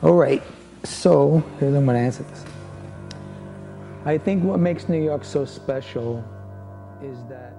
All right, so here's how I'm gonna answer this. I think what makes New York so special is that.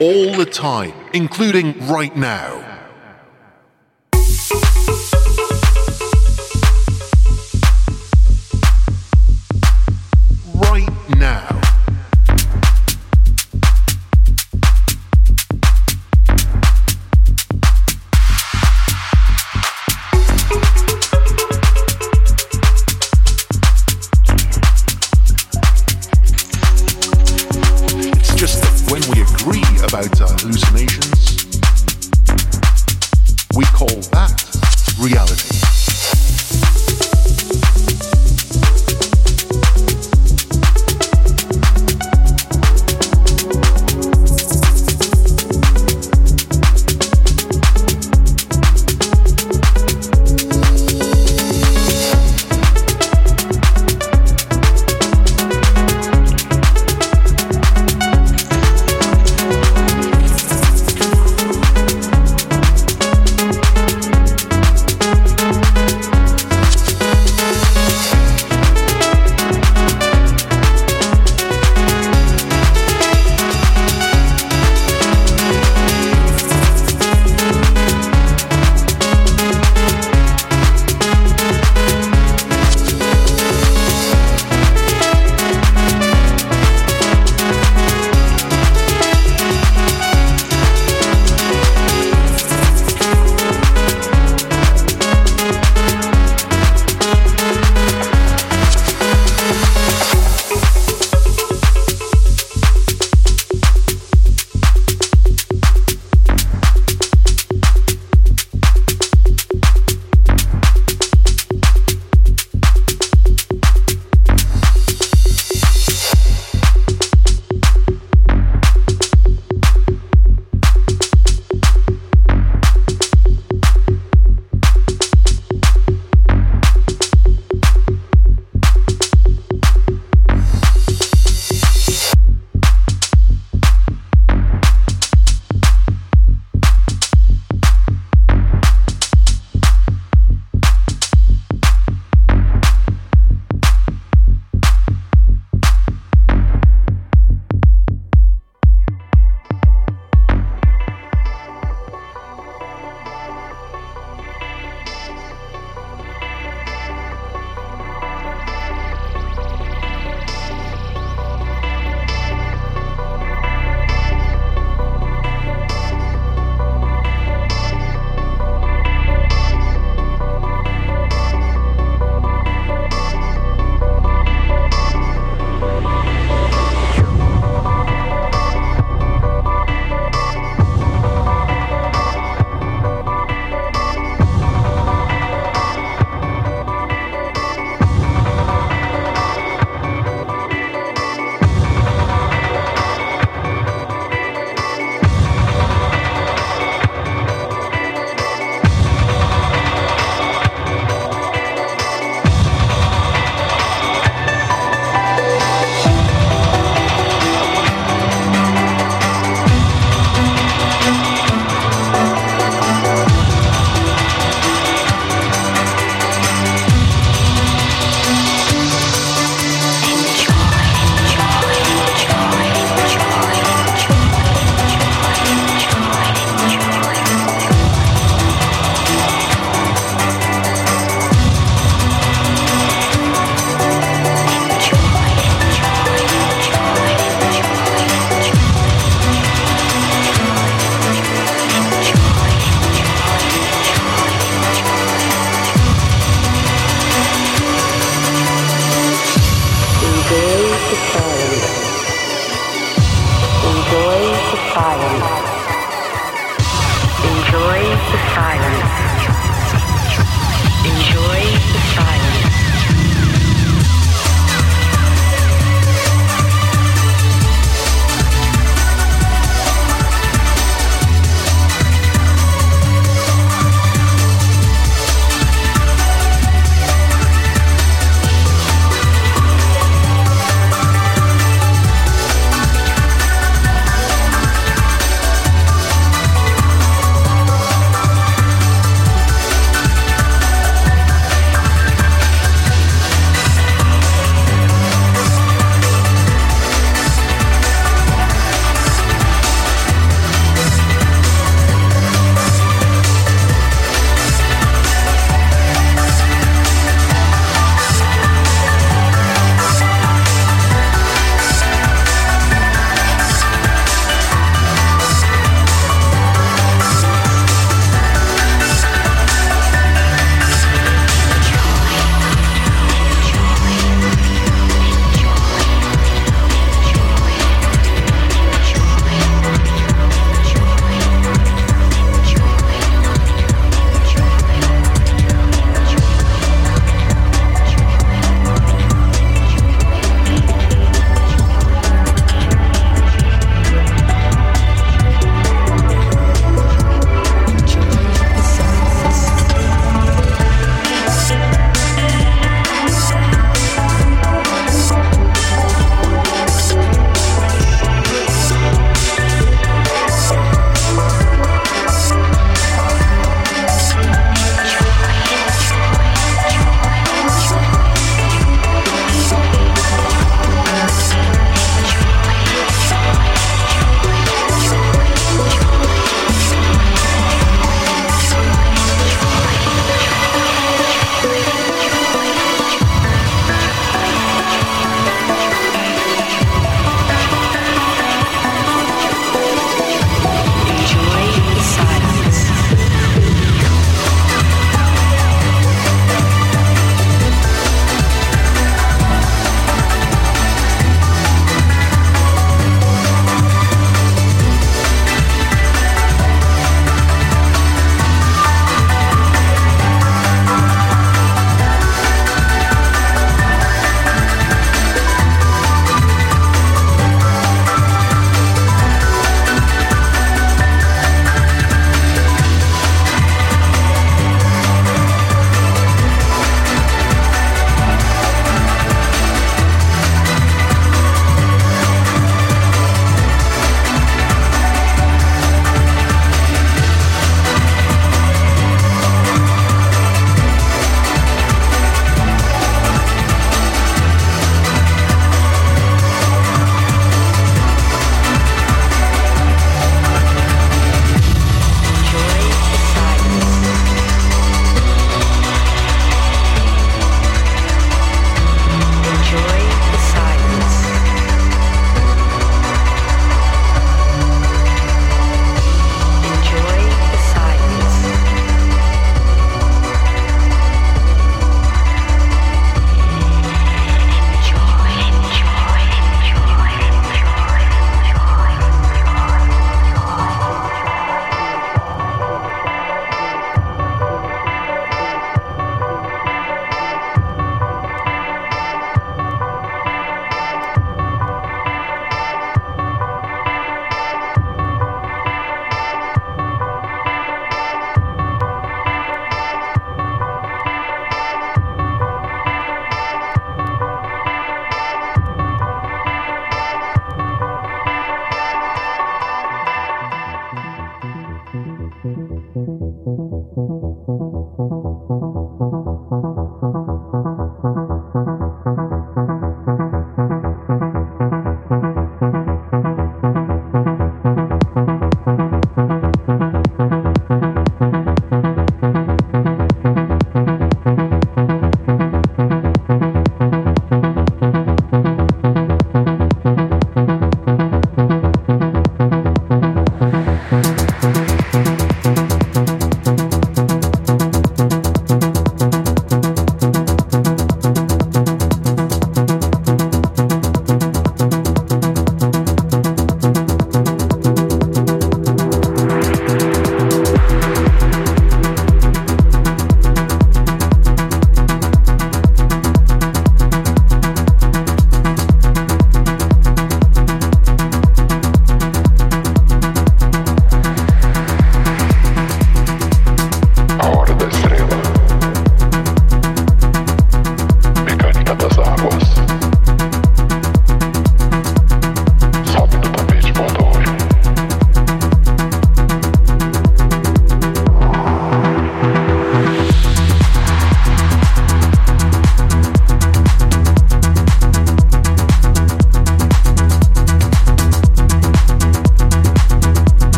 All the time, including right now.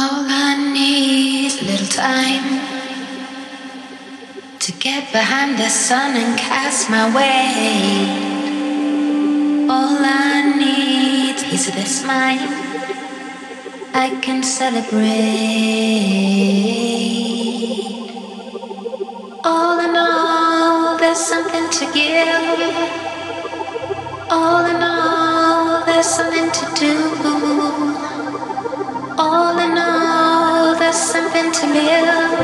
All I need is a little time to get behind the sun and cast my weight. All I need is this mind I can celebrate. All in all, there's something to give. All in all, there's something to do. All in all, there's something to live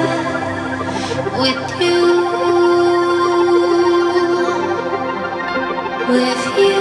with you. With you.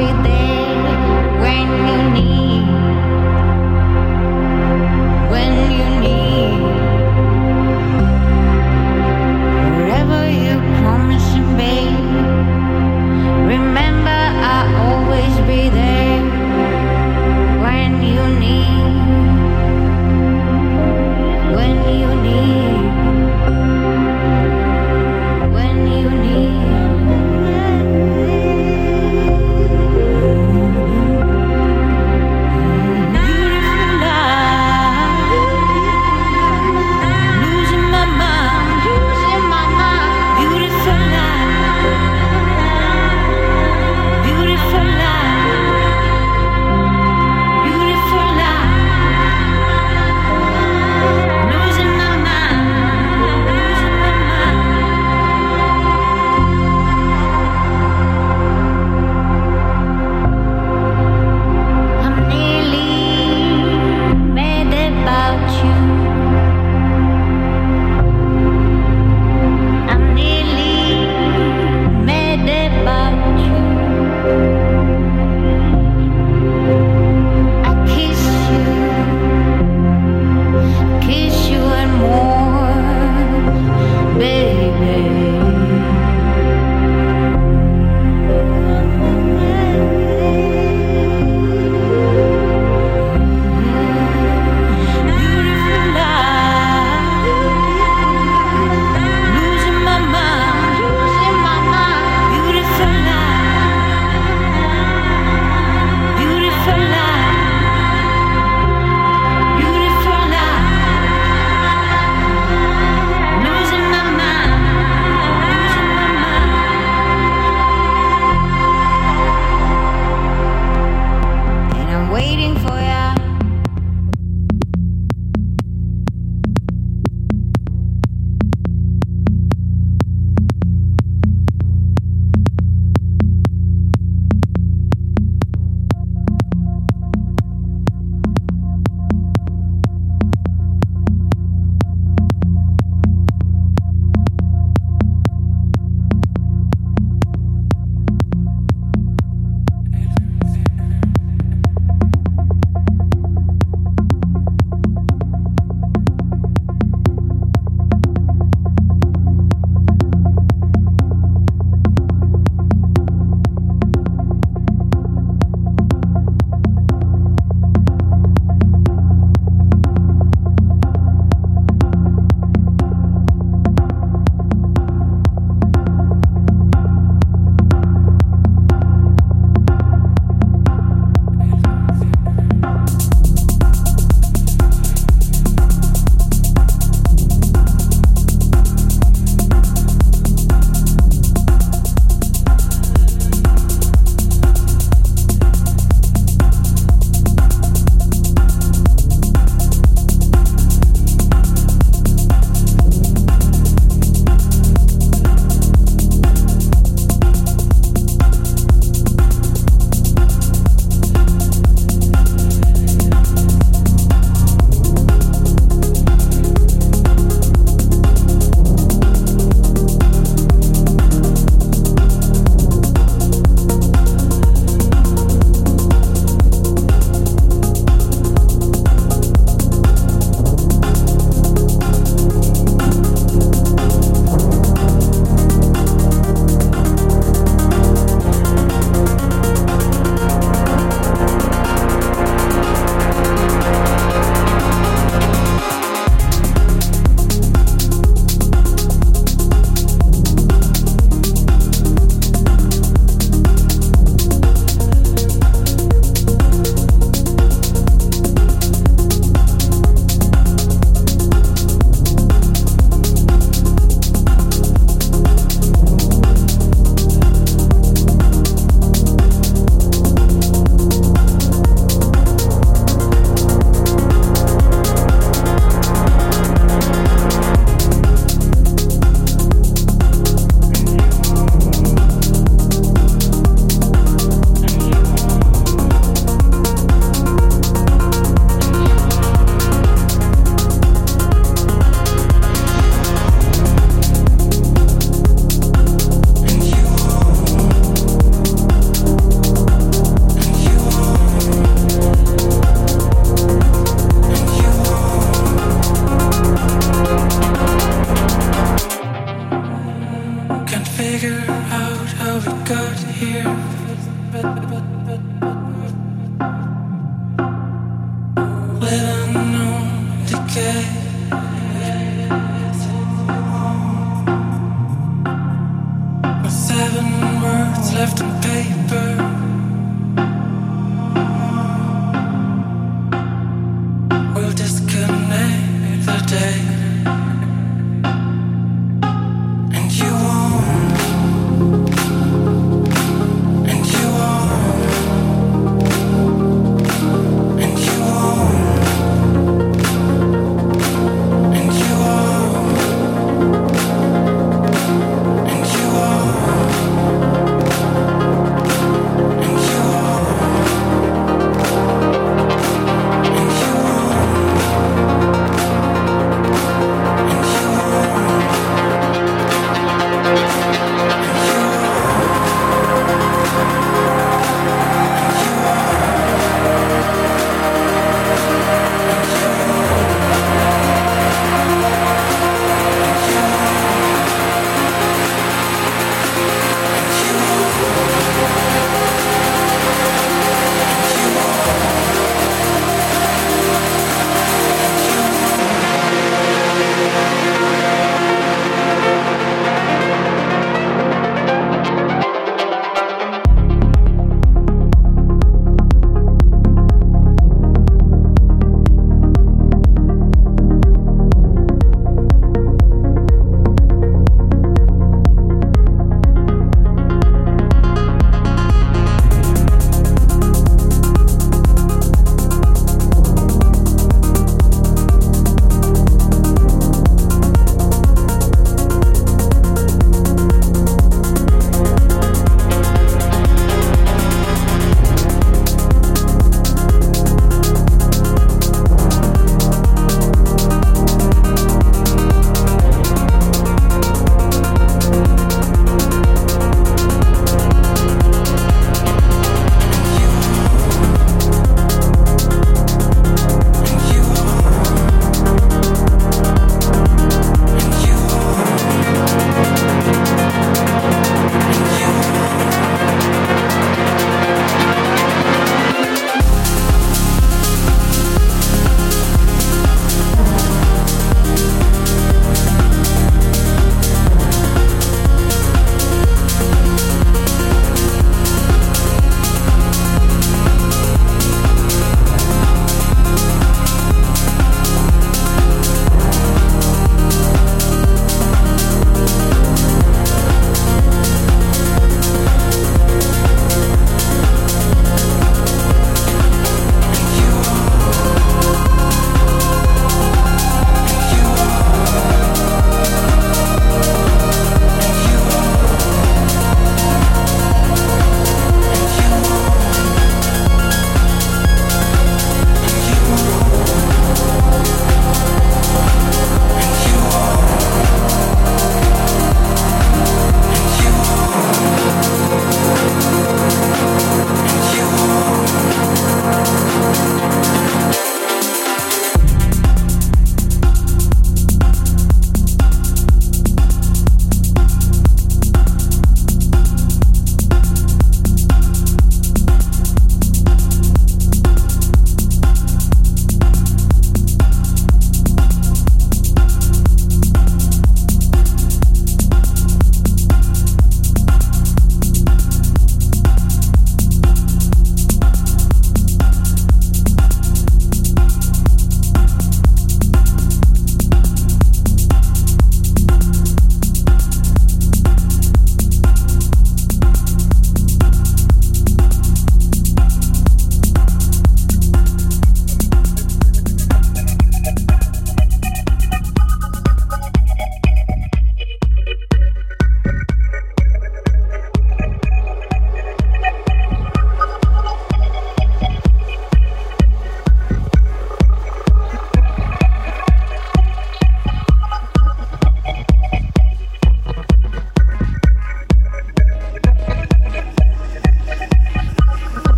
everything.